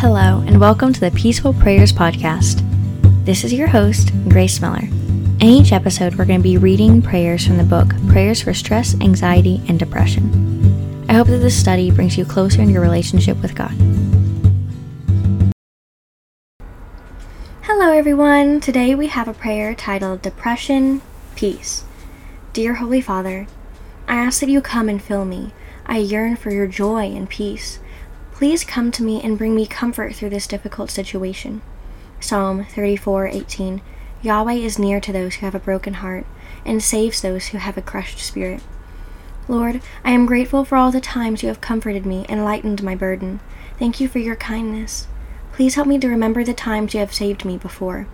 Hello, and welcome to the Peaceful Prayers Podcast. This is your host, Grace Miller. In each episode, we're going to be reading prayers from the book Prayers for Stress, Anxiety, and Depression. I hope that this study brings you closer in your relationship with God. Hello, everyone. Today we have a prayer titled Depression, Peace. Dear Holy Father, I ask that you come and fill me. I yearn for your joy and peace. Please come to me and bring me comfort through this difficult situation. Psalm 34:18 Yahweh is near to those who have a broken heart and saves those who have a crushed spirit. Lord, I am grateful for all the times you have comforted me and lightened my burden. Thank you for your kindness. Please help me to remember the times you have saved me before.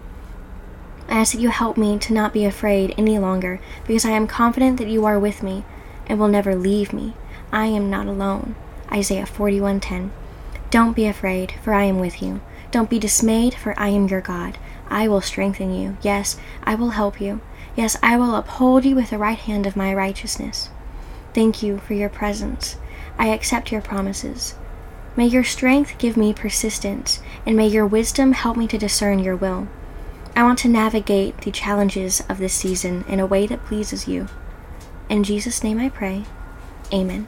I ask that you help me to not be afraid any longer because I am confident that you are with me and will never leave me. I am not alone. Isaiah 41:10. Don't be afraid, for I am with you. Don't be dismayed, for I am your God. I will strengthen you. Yes, I will help you. Yes, I will uphold you with the right hand of my righteousness. Thank you for your presence. I accept your promises. May your strength give me persistence, and may your wisdom help me to discern your will. I want to navigate the challenges of this season in a way that pleases you. In Jesus' name I pray. Amen.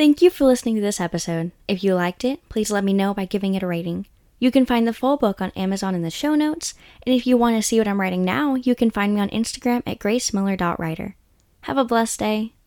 Thank you for listening to this episode. If you liked it, please let me know by giving it a rating. You can find the full book on Amazon in the show notes, and if you want to see what I'm writing now, you can find me on Instagram at gracemiller.writer. Have a blessed day.